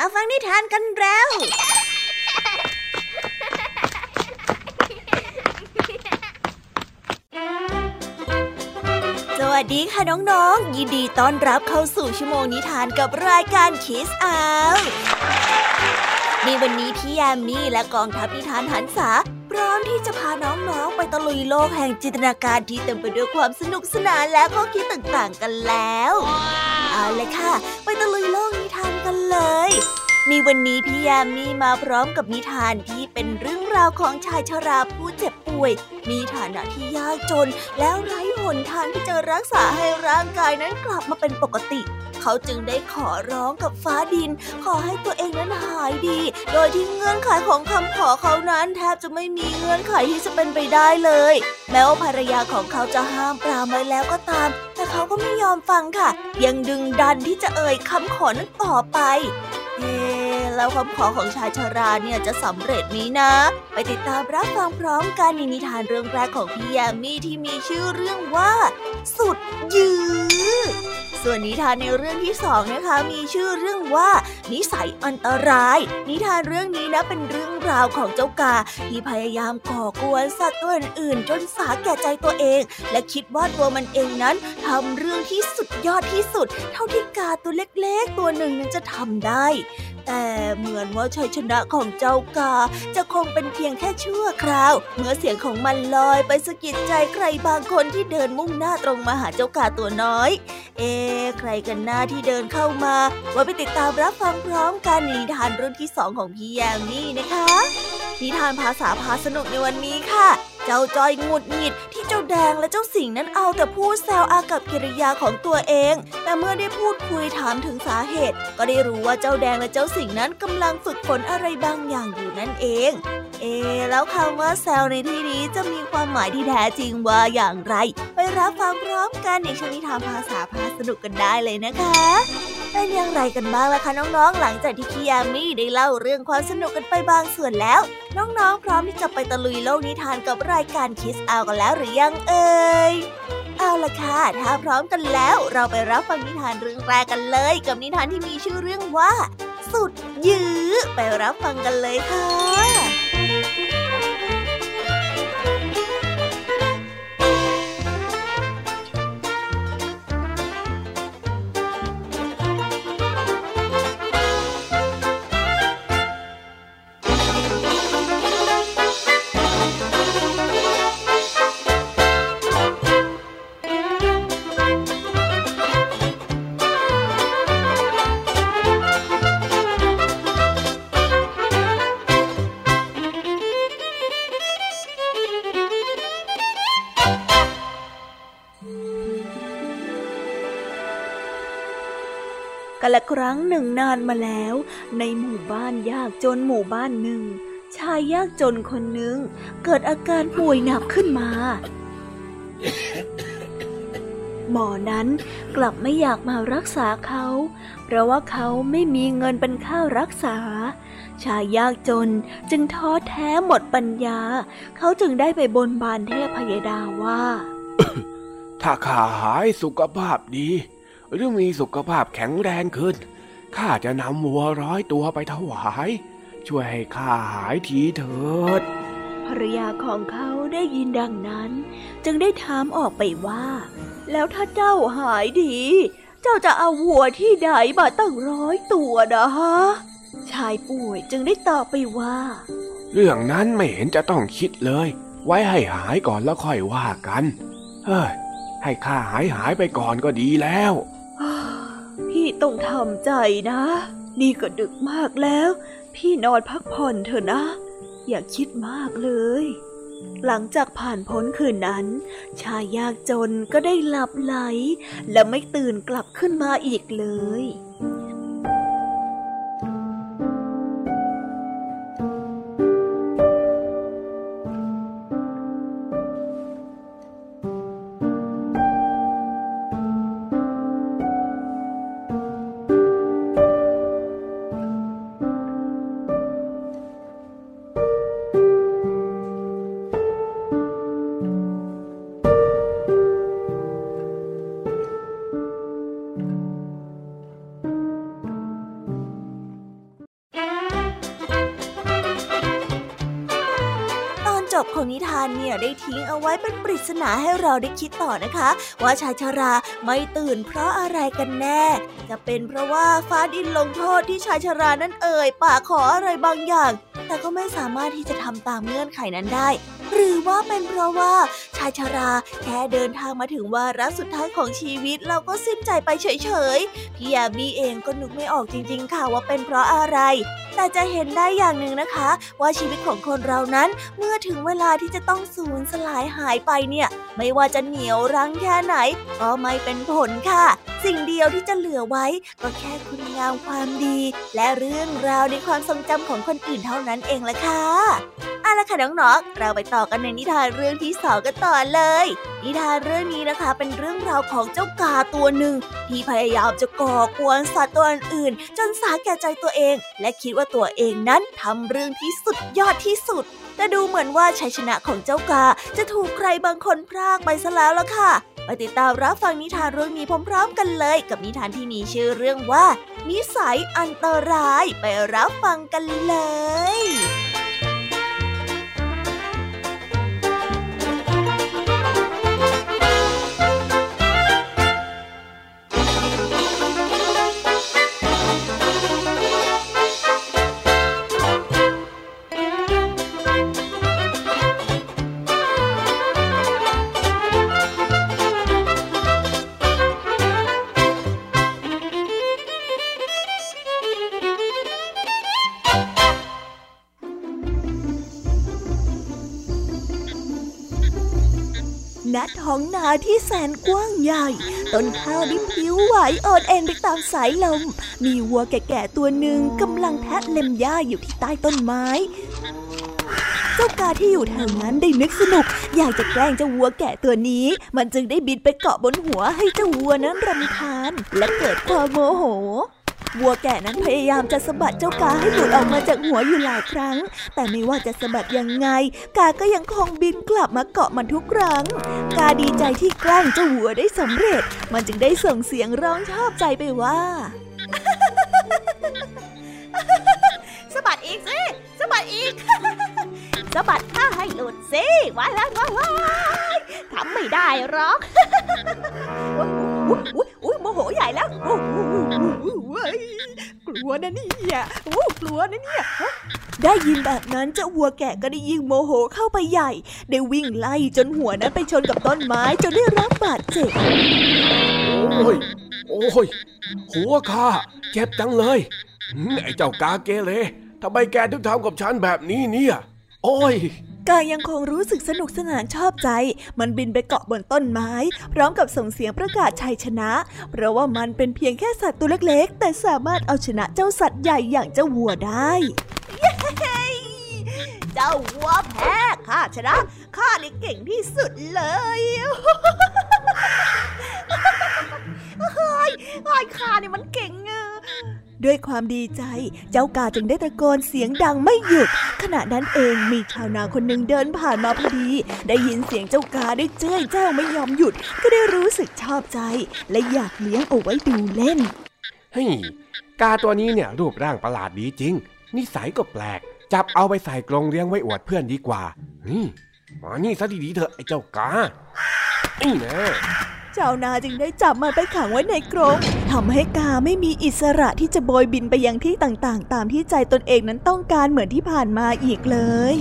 มาฟังนิทานกันแล้ว สวัสดีค่ะน้องๆ ยินดีต้อนรับเข้าสู่ชั่วโมงนิทานกับรายการคิสอาในวันนี้พี่ยามีและกองทัพนิทานหันษาพร้อมที่จะพาน้องๆ ไปตะลุยโลกแห่งจินตนาการที่เต็มไปด้วยความสนุกสนานและข้อคิดต่างๆกันแล้ว เอาเลยค่ะ ไปตะลุยโลก เลย ในวันนี้พี่ยามีมาพร้อมกับนิทานที่เป็นเรื่องราวของชายชราผู้เจ็บป่วย มีฐานะที่ยากจน แล้วไร้หนทางที่จะรักษาให้ร่างกายนั้นกลับมาเป็นปกติ เขาจึงได้ขอร้องกับฟ้าดิน ขอให้ตัวเองนั้นหายดี โดยที่เงื่อนไขของคำขอเขานั้นแทบจะไม่มีเงื่อนไขที่จะเป็นไปได้เลย แม้ว่าภรรยาของเขาจะห้ามปรามไว้แล้วก็ตาม เขาก็ไม่ยอมฟังค่ะ ยังดึงดันที่จะเอ่ยคำขอนั้นต่อไปเอ๊แล้วคำขอของชายชาราเนี่ยจะสำเร็จนี้นะ ไปติดตามรับฟังพร้อมกันในนิทานเรื่องแรกของพี่ยามีที่มีชื่อเรื่องว่า สุดยืน อ ส่วนนิทานในเรื่องที่สองนะคะ มีชื่อเรื่องว่า นิสัยอันตราย นิทานเรื่องนี้นะเป็นเรื่องราวของเจ้ากา ที่พยายามก่อกวนสัตว์ตัวอื่นจนสาแก่ใจตัวเอง และคิดว่าตัวมันเองนั้นทำเรื่องที่สุดยอดที่สุด เท่าที่กาตัวเล็กๆ ตัวหนึ่งนั้นจะทำได้ แต่เหมือนว่าชัยชนะของเจ้ากา จะคงเป็นเพียงแค่ชั่วคราว เมื่อเสียงของมันลอยไปสะกิดใจใครบางคนที่เดินมุ่งหน้าตรงมาหาเจ้ากาตัวน้อย เอ๊ใครกันหน้าที่เดินเข้ามาว่าไปติดตามรับฟังพร้อมกันนิทานรุ่นที่สองของพี่แยมนี่นะคะ นิทานภาษาพาสนุกในวันนี้ค่ะ เจ้าจอยงุดหงิดที่เจ้าแดงและเจ้าสิงนั้นเอาแต่พูดแซวอากับกิริยาของตัวเอง แต่เมื่อได้พูดคุยถามถึงสาเหตุ ก็ได้รู้ว่าเจ้าแดงและเจ้าสิงนั้นกำลังฝึกฝนอะไรบางอย่างอยู่นั่นเอง เอ๊แล้วคำว่าแซวในที่นี้จะมีความหมายที่แท้จริงว่าอย่างไร ไปรับฟังพร้อมกันในชนิทานภาษาพาสนุกกันได้เลยนะคะ เป็นอย่างไรกันบ้างล่ะคะน้องๆ หลังจากที่คิยามิได้เล่าเรื่องความสนุกกันไปบางส่วนแล้ว น้องๆ พร้อมที่จะไปตะลุยโลกนิทานกับรายการคิสเอากันแล้วหรือยังเอ่ยเอาล่ะค่ะ ถ้าพร้อมกันแล้ว เราไปรับฟังนิทานเรื่องแรกกันเลย กับนิทานที่มีชื่อเรื่องว่า สุดยื้อไปรับฟังกันเลยค่ะ รั้งหนึ่งนานมาแล้ว ในหมู่บ้านยากจนหมู่บ้านหนึ่ง ชายยากจนคนหนึ่ง เกิดอาการป่วยหนักขึ้นมา หมอนั้นกลับไม่อยากมารักษาเขา เพราะว่าเขาไม่มีเงินเป็นค่ารักษา ชายยากจนจึงท้อแท้หมดปัญญา เขาจึงได้ไปบนบานเทพพยดาว่า ถ้าข้าหายสุขภาพดีหรือมีสุขภาพแข็งแรงขึ้น ข้าจะนำวัวร้อยตัวไปถวาย ช่วยให้ข้าหายทีเถิด ภรรยาของเขาได้ยินดังนั้น จึงได้ถามออกไปว่า แล้วถ้าเจ้าหายดี เจ้าจะเอาวัวที่ใดมาตั้งร้อยตัวนะฮะ ชายป่วยจึงได้ตอบไปว่า เรื่องนั้นไม่เห็นจะต้องคิดเลย ไว้ให้หายก่อนแล้วค่อยว่ากัน เฮ้ยให้ข้าหายหายไปก่อนก็ดีแล้วพี่ ต้องทำใจนะ นี่ก็ดึกมากแล้ว พี่นอนพักผ่อนเถอะนะ อย่าคิดมากเลย หลังจากผ่านพ้นคืนนั้น ชายยากจนก็ได้หลับไหล และไม่ตื่นกลับขึ้นมาอีกเลย ได้ทิ้งเอาไว้เป็นปริศนาให้เราได้คิดต่อนะคะ ว่าชายชาราไม่ตื่นเพราะอะไรกันแน่ จะเป็นเพราะว่าฟ้าดินลงโทษที่ชายชารานั้นเอ่ยปากขออะไรบางอย่าง แต่ก็ไม่สามารถที่จะทำตามเงื่อนไขนั้นได้ หรือว่าเป็นเพราะว่าชายชารา แค่เดินทางมาถึงวาระสุดท้ายของชีวิตเราก็สิ้นใจไปเฉยๆ พี่ยามีเองก็นึกไม่ออกจริง ๆ ค่ะว่าเป็นเพราะอะไร แต่จะเห็นได้อย่างหนึ่งนะคะ ว่าชีวิตของคนเรานั้นเมื่อถึงเวลาที่จะต้องสูญสลายหายไปเนี่ย ไม่ว่าจะเหนียวรั้งแค่ไหนก็ไม่เป็นผลค่ะ สิ่งเดียวที่จะเหลือไว้ก็แค่คุณงามความดี และเรื่องราวในความทรงจำของคนอื่นเท่านั้นเองละค่ะเอาละค่ะน้องๆเราไปต่อ่อกันในนิทานเรื่องที่สองกันต่อเลย นิทานเรื่องนี้นะคะ เป็นเรื่องราวของเจ้ากาตัวหนึ่ง ที่พยายามจะก่อกวนสัตว์ตัวอื่น จนสาแก่ใจตัวเอง และคิดว่าตัวเองนั้นทำเรื่องที่สุดยอดที่สุด แต่ดูเหมือนว่าชัยชนะของเจ้ากาจะถูกใครบางคนพรากไปซะแล้วล่ะค่ะไปติดตามรับฟังนิทานเรื่องนี้พร้อม ๆ กันเลย กับนิทานที่มีชื่อเรื่องว่า นิสัยอันตรายไปรับฟังกันเลย ที่แสนกว้างใหญ่ ต้นข้าวได้ผิวไหวโอดเอ็นไปตามสายลม มีวัวแก่ๆตัวหนึ่งกำลังแทะเล็มหญ้าอยู่ที่ใต้ต้นไม้เจ้ากาที่อยู่แถวนั้นได้นึกสนุก อยากจะแกล้งเจ้าวัวแก่ตัวนี้ มันจึงได้บินไปเกาะบนหัวให้เจ้าวัวนั้นรำคาญ และเกิดความโมโห วัวแก่นั้นพยายามจะสะบัดเจ้ากาให้หลุดออกมาจากหัวอยู่หลายครั้ง แต่ไม่ว่าจะสะบัดยังไง กาก็ยังคงบินกลับมาเกาะมันทุกครั้ง กาดีใจที่แกล้งเจ้าวัวได้สำเร็จ มันจึงได้ส่งเสียงร้องชอบใจไปว่าสะบัดอีกสิสะบัดอีกสะบัดข้าให้หลุดสิว้ายว้ายว้ายทำไม่ได้หรอก อุ้ยอุ้ยโมโหใหญ่แล้วโอ้โหกลัวนะเนี่ยโอ้กลัวนะเนี่ยได้ยินแบบนั้นเจ้าวัวแก่ก็ได้ยิ่งโมโหเข้าไปใหญ่ ได้วิ่งไล่จนหัวนั้นไปชนกับต้นไม้จนได้รับบาดเจ็บโอ้ยโอ้ยหัวข้าเจ็บจังเลยไอ้เจ้ากาเกเรทำไมแกถึงทำกับฉันแบบนี้เนี่ย โอ้ย กายังคงรู้สึกสนุกสนานชอบใจ มันบินไปเกาะบนต้นไม้ พร้อมกับส่งเสียงประกาศชัยชนะ เพราะว่ามันเป็นเพียงแค่สัตว์ตัวเล็กๆ แต่สามารถเอาชนะเจ้าสัตว์ใหญ่อย่างเจ้าวัวได้เจ้าวัวแพ้ข้าชนะข้านี่เก่งที่สุดเลยเฮ้ยไอ้ข้านี่มันเก่งอะ ด้วยความดีใจ เจ้ากาจึงได้ตะโกนเสียงดังไม่หยุด ขณะนั้นเองมีชาวนาคนหนึ่งเดินผ่านมาพอดี ได้ยินเสียงเจ้ากาได้เจ้ยเจ้าไม่ยอมหยุด ก็ได้รู้สึกชอบใจ และอยากเลี้ยงเอาไว้ดูเล่น เฮ้ย กาตัวนี้เนี่ยรูปร่างประหลาดดีจริง นิสัยก็แปลก จับเอาไปใส่กรงเลี้ยงไว้อวดเพื่อนดีกว่านี่มานี่ซะดีๆเถอะไอ้เจ้ากานี่นะ ชาวนาจึงได้จับมันไปขังไว้ในกรงทำให้กาไม่มีอิสระที่จะโบยบินไปยังที่ต่างๆ ตามที่ใจตนเองนั้นต้องการเหมือนที่ผ่านมาอีกเลย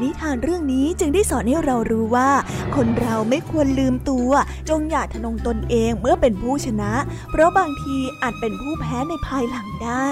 นิทานเรื่องนี้จึงได้สอนให้เรารู้ว่า คนเราไม่ควรลืมตัว จงอย่าทะนงตนเองเมื่อเป็นผู้ชนะ เพราะบางทีอาจเป็นผู้แพ้ในภายหลังได้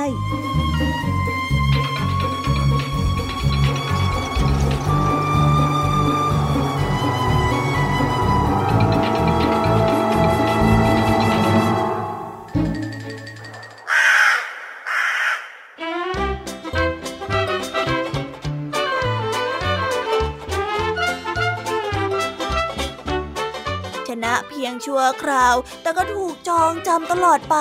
พียงชั่วคราว แต่ก็ถูกจองจำตลอดไป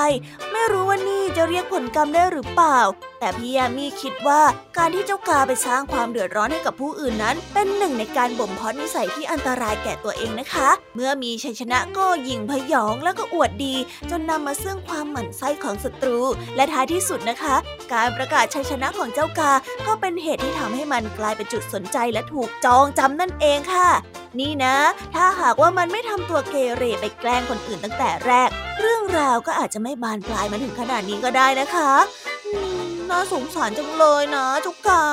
ไม่รู้ว่านี่จะเรียกผลกรรมได้หรือเปล่า แต่พี่ยามีคิดว่าการที่เจ้ากาไปสร้างความเดือดร้อนให้กับผู้อื่นนั้น เป็นหนึ่งในการบ่มเพาะนิสัยที่อันตรายแก่ตัวเองนะคะ เมื่อมีชัยชนะก็ยิงพยองแล้วก็อวดดี จนนำมาซึ่งความหมั่นไส้ของศัตรู และท้ายที่สุดนะคะ การประกาศชัยชนะของเจ้ากา ก็เป็นเหตุที่ทำให้มันกลายเป็นจุดสนใจและถูกจองจำนั่นเองค่ะ นี่นะ ถ้าหากว่ามันไม่ทำตัวเกเรไปแกล้งคนอื่นตั้งแต่แรก เรื่องราวก็อาจจะไม่บานปลายมาถึงขนาดนี้ก็ได้นะคะน่าสงสารจังเลยนะจุกกา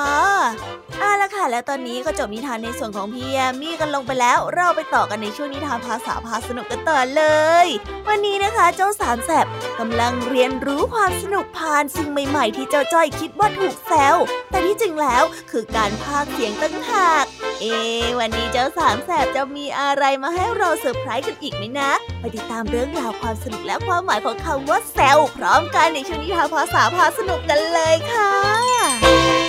เอาละค่ะ และตอนนี้ก็จบนิทานในส่วนของพี่แยมมี่กันลงไปแล้ว เราไปต่อกันในช่วงนิทานภาษาพาสนุกกันต่อเลย วันนี้นะคะ เจ้าสามแสบกำลังเรียนรู้ความสนุกผ่านสิ่งใหม่ ๆ ที่เจ้าจ้อยคิดว่าถูกแซวแต่ที่จริงแล้วคือการพากเสียงต่างหาก เอ วันนี้เจ้าสามแสบจะมีอะไรมาให้เราเซอร์ไพรส์กันอีกไหมนะ ไปติดตามเรื่องราวความสนุกและความหมายของคำว่าแซวพร้อมกันในช่วงนิทานภาษาพาสนุกกันเลยค่ะ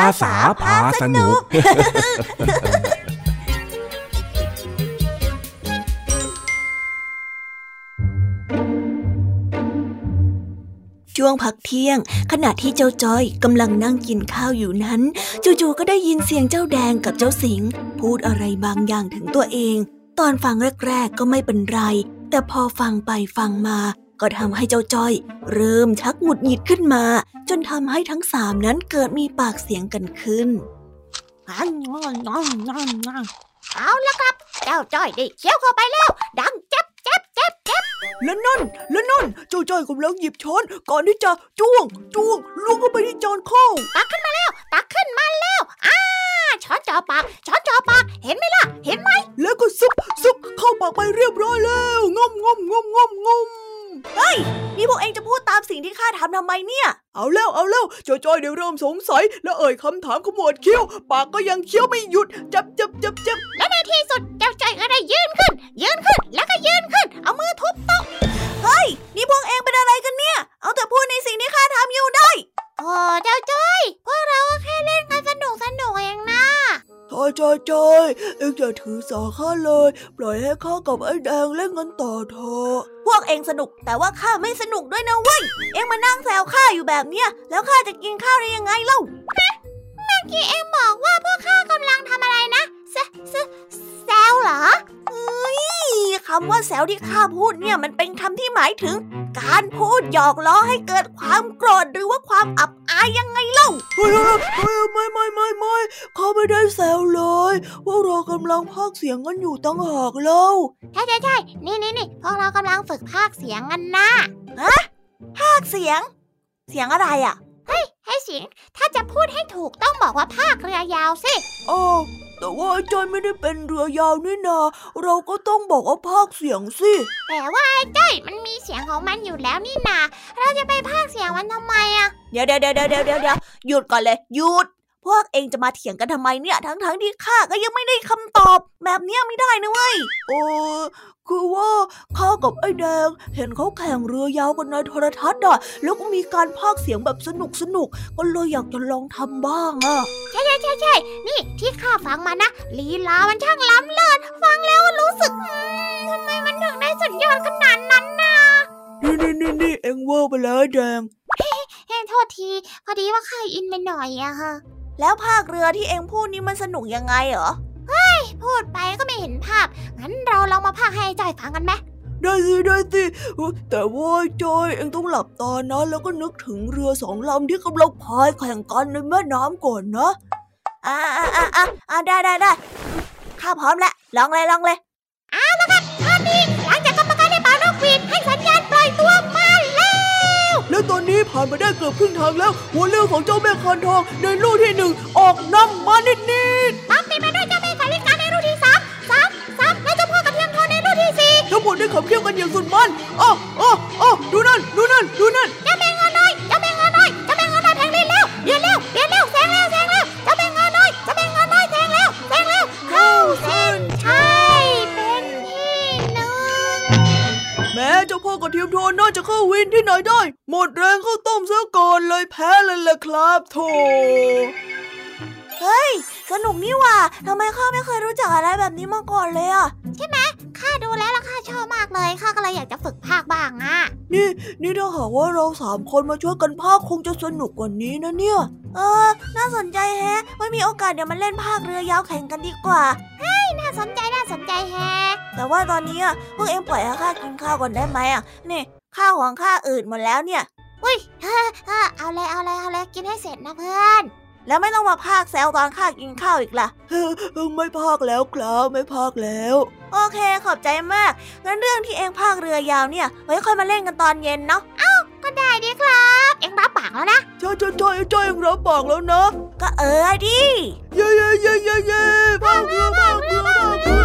าษาพาสนุกช่วงพักเที่ยง ขณะที่เจ้าจ้อยกำลังนั่งกินข้าวอยู่นั้น จู่ๆก็ได้ยินเสียงเจ้าแดงกับเจ้าสิง พูดอะไรบางอย่างถึงตัวเอง ตอนฟังแรก ๆ ก็ไม่เป็นไร แต่พอฟังไปฟังมา ก็ทำให้เจ้าจ้อย เริ่มชักหงุดหงิดขึ้นมา จนทำให้ทั้งสามนั้นเกิดมีปากเสียงกันขึ้นเอาละครับ เจ้าจ้อยได้เคี้ยวเข้าไปแล้ว ดังเจ็บเจ็บเจ็บเจ็บและนั่นและนั่นเจ้าจ้อยกำลังหยิบช้อน ก่อนที่จะจ้วงจ้วงล้วงเข้าไปที่จานข้าวตักขึ้นมาแล้ว ตักขึ้นมาแล้ว วกเองจะพูดตามสิ่งที่ข้าทำทำไมเนี่ย เอาแล้วเอาแล้วเจ้าจ้อยเดี๋ยวเริ่มสงสัย แล้วเอ่ยคำถามขมวดเคี้ยวปากก็ยังเคี้ยวไม่หยุดจับจับจับจับและในที่สุดเจ้าจ้อยก็ได้ยืนขึ้น ยืนขึ้นแล้วก็ยืนขึ้น เอามือทุบโต๊ะเฮ้ยนี่พวกเองเป็นอะไรกันเนี่ย เอาแต่พูดในสิ่งที่ข้าทำอยู่ได้โอ้เจ้าจ้อยพวกเราก็แค่เล่นกันสนุกสนุกเองนะ จอยจอยจอยเอ็งอย่าถือสาข้าเลย ปล่อยให้ข้ากับไอ้แดงเล่นกันต่อเถอะพวกเองสนุกแต่ว่าข้าไม่สนุกด้วยนะเว้ย เองมานั่งแซวข้าอยู่แบบเนี้ย แล้วข้าจะกินข้าวได้ยังไงเล่าเมื่อกี้เอ็งบอกว่าพวกข้ากำลังทำอะไรนะแซ แซแซวเหรอนี่คำว่าแซวที่ข้าพูดเนี่ยมันเป็นคำที่หมายถึง การพูดหยอกล้อให้เกิดความโกรธหรือว่าความอับอายยังไงเล่าเฮ้ยเฮ้ยเฮ้ยไม่ไม่ไม่ไม่เขาไม่ได้แซวเลยพวกเรากำลังพากย์เสียงกันอยู่ตั้งหากเล่าใช่ใช่ใช่นี่นี่นี่พวกเรากำลังฝึกพากย์เสียงกันนะภาคเสียง เสียงอะไรอะ ให้เสียงถ้าจะพูดให้ถูกต้องบอกว่าพากย์เรือยาวสิอ้าวแต่ว่าไอ้จอยไม่ได้เป็นเรือยาวนี่นาเราก็ต้องบอกว่าพากย์เสียงสิแต่ว่าไอ้จ้อยมันมีเสียงของมันอยู่แล้วนี่นาเราจะไปพากย์เสียงมันทำไมอะเดี๋ยวเดี๋ยวเดี๋ยวเดี๋ยวเดี๋ยวเดี๋ยวหยุดก่อนเลยหยุดพวกเองจะมาเถียงกันทำไมเนี่ย ทั้งทั้งๆที่ข้าก็ยังไม่ได้คำตอบ แบบเนี้ยไม่ได้นะเว้ยเออ คือว่าข้ากับไอ้แดง เห็นเขาแข่งเรือยาวกันในโทรทัศน์อะแล้วก็มีการพากย์เสียงแบบสนุกสนุกๆก็เลยอยากจะลองทำบ้างอะใช่ใช่ใช่ใช่นี่ที่ข้าฟังมานะลีลามันช่างล้ำเลิศฟังแล้วรู้สึกอืมทำไมมันถึงได้สุดยอดขนาดนั้นนะนี่นี่นี่นี่เอ็งเวอร์ไปแล้วไอ้แดงเฮ้โทษที พอดีว่าข้าอินไปหน่อยอะค่ะแล้วภาคเรือที่เองพูดนี่มันสนุกยังไงเหรอ พูดไปก็ไม่เห็นภาพ งั้นเราลองมาพากย์ให้ไอ้จ้อยฟังกันไหมได้สิได้สิเอ้ยแต่ว่าไอ้จอยเอ็งต้องหลับตานะ แล้วก็นึกถึงเรือสองลำที่กำลังพายแข่งกันในแม่น้ำก่อนนะอ่าอ่าอ่าอ่าอ่าได้ได้ได้ข้าพร้อมแล้วลองเลยลองเลยตอนนี้หลังจากกรรมการได้เป่านกหวีดให้สัญญาณปล่อยตัวมาแล้วแแล้วตอนนี้ผ่านไปได้เกือบครึ่งทางแล้วหัวเรือของเจ้าแม่คันทองในลูกที่หนึ่งออกนำมานิดนิดตามตีมาด้วยเจ้า ที่สี่ทั้งหมดได้ขับเคี่ยวกันอย่างสุดมันอ้ออ้ออ้อดูนั่น ดูนั่น ดูนั่นเจ้าแม่งอน้อยเจ้าแม่งอน้อยเจ้าแม่งอน้อยแทงลิ้นแล้วเดือนแล้วเดือนแล้วแซงแล้วแซงแล้วเจ้าแม่งอน้อยเจ้าแม่งอน้อยแซงแล้วแซงแล้ว เข้าเส้นชัยเป็นที่หนึ่งแม้เจ้าพ่อกระเทียมทองน่าจะเข้าวินที่ไหนได้ หมดแรงเข้าต้มซะก่อนเลยแพ้เลยแหละครับโถเฮ้ย สนุกนี่หว่าทำไมข้าไม่เคยรู้จักอะไรแบบนี้มาก่อนเลยอะ ใช่ไหม ข้าดูแล้วแล้วข้าชอบมากเลยข้าก็เลยอยากจะฝึกภาคบ้างอะ นี่ นี่ถ้าหากว่าเราสามคนมาช่วยกันพากย์คงจะสนุกกว่านี้นะเนี่ย เออ น่าสนใจแฮะไว้มีโอกาสเดี๋ยวมาเล่นภาคเรือยาวแข่งกันดีกว่าน่าสนใจน่าสนใจแฮะ แต่ว่าตอนนี้อะพวกเอ็งปล่อยให้ข้ากินข้าวก่อนได้ไหมอะ นี่ข้าวของข้าอืดหมดแล้วเนี่ย อุ้ยเฮ้อเฮ้อเอาเลยเอาเลยเอาเลยกินให้เสร็จนะเพื่อน แล้วไม่ต้องมาพากแซวตอนข้ากินข้าวอีกล่ะเฮ้อไม่พากแล้วครับไม่พากแล้ว โอเคขอบใจมากงั้นเรื่องที่เอ็งพากเรือยาวเนี่ย ไว้ค่อยมาเล่นกันตอนเย็นเนาะก็ได้ดีครับ เอ็งรับปากแล้วนะใช่ใช่ใช่ใช่ยังรับปากแล้วนะก็เออดิเย้เย้เย้เย้เย้พากเรือพากเรือพากเรือ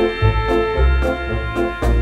ฉั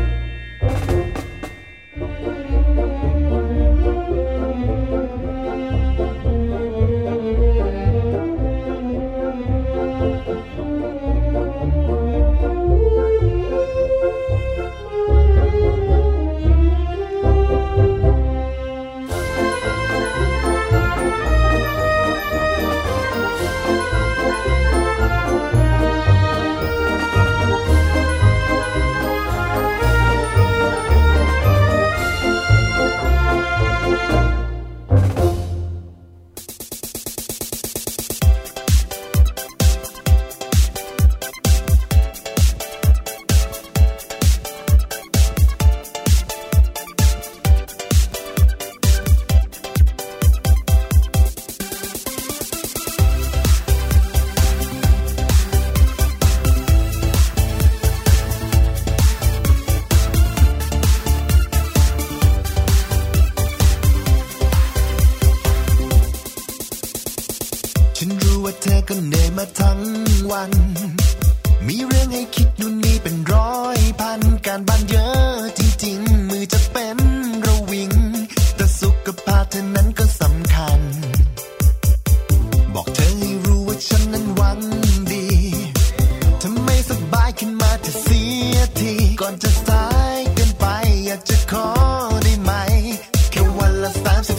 ค่วั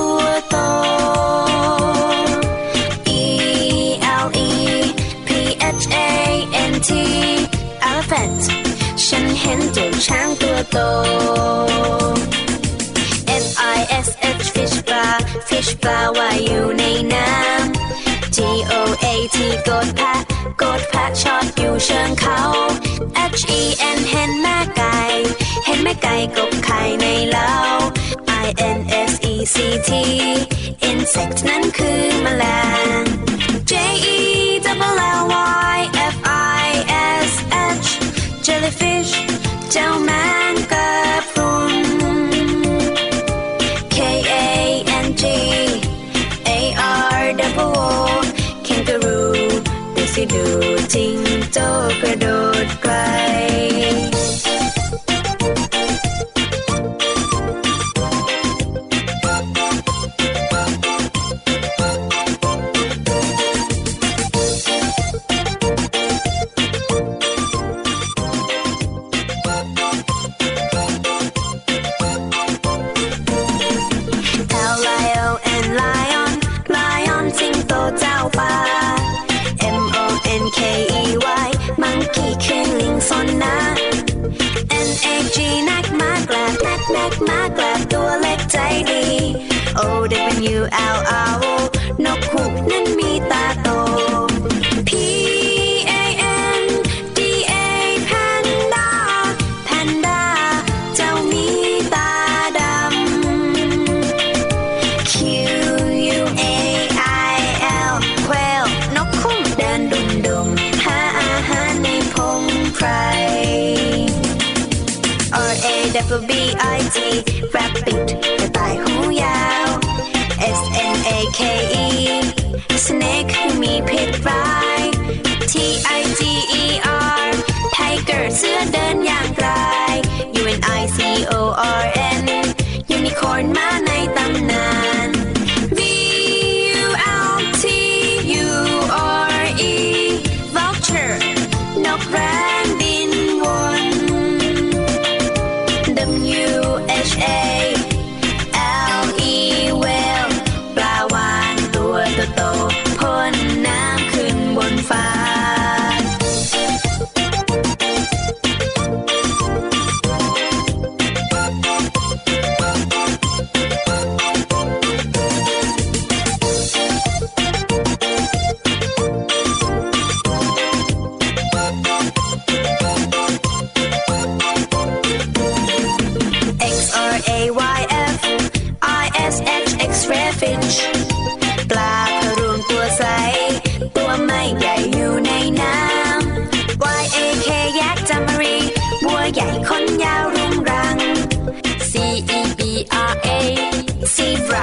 ว Fat ฉันเห็นเจ้าช้างตัวโต F I S H Fish Bar Fish Bar ว่ายอยู่ในน้ำ G O A T กดแพะกดแพะชอบอยู่เชิงเขา H E N เห็นแม่ไก่ เห็นแม่ไก่กบไข่ในเล้า older when you, ow.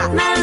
no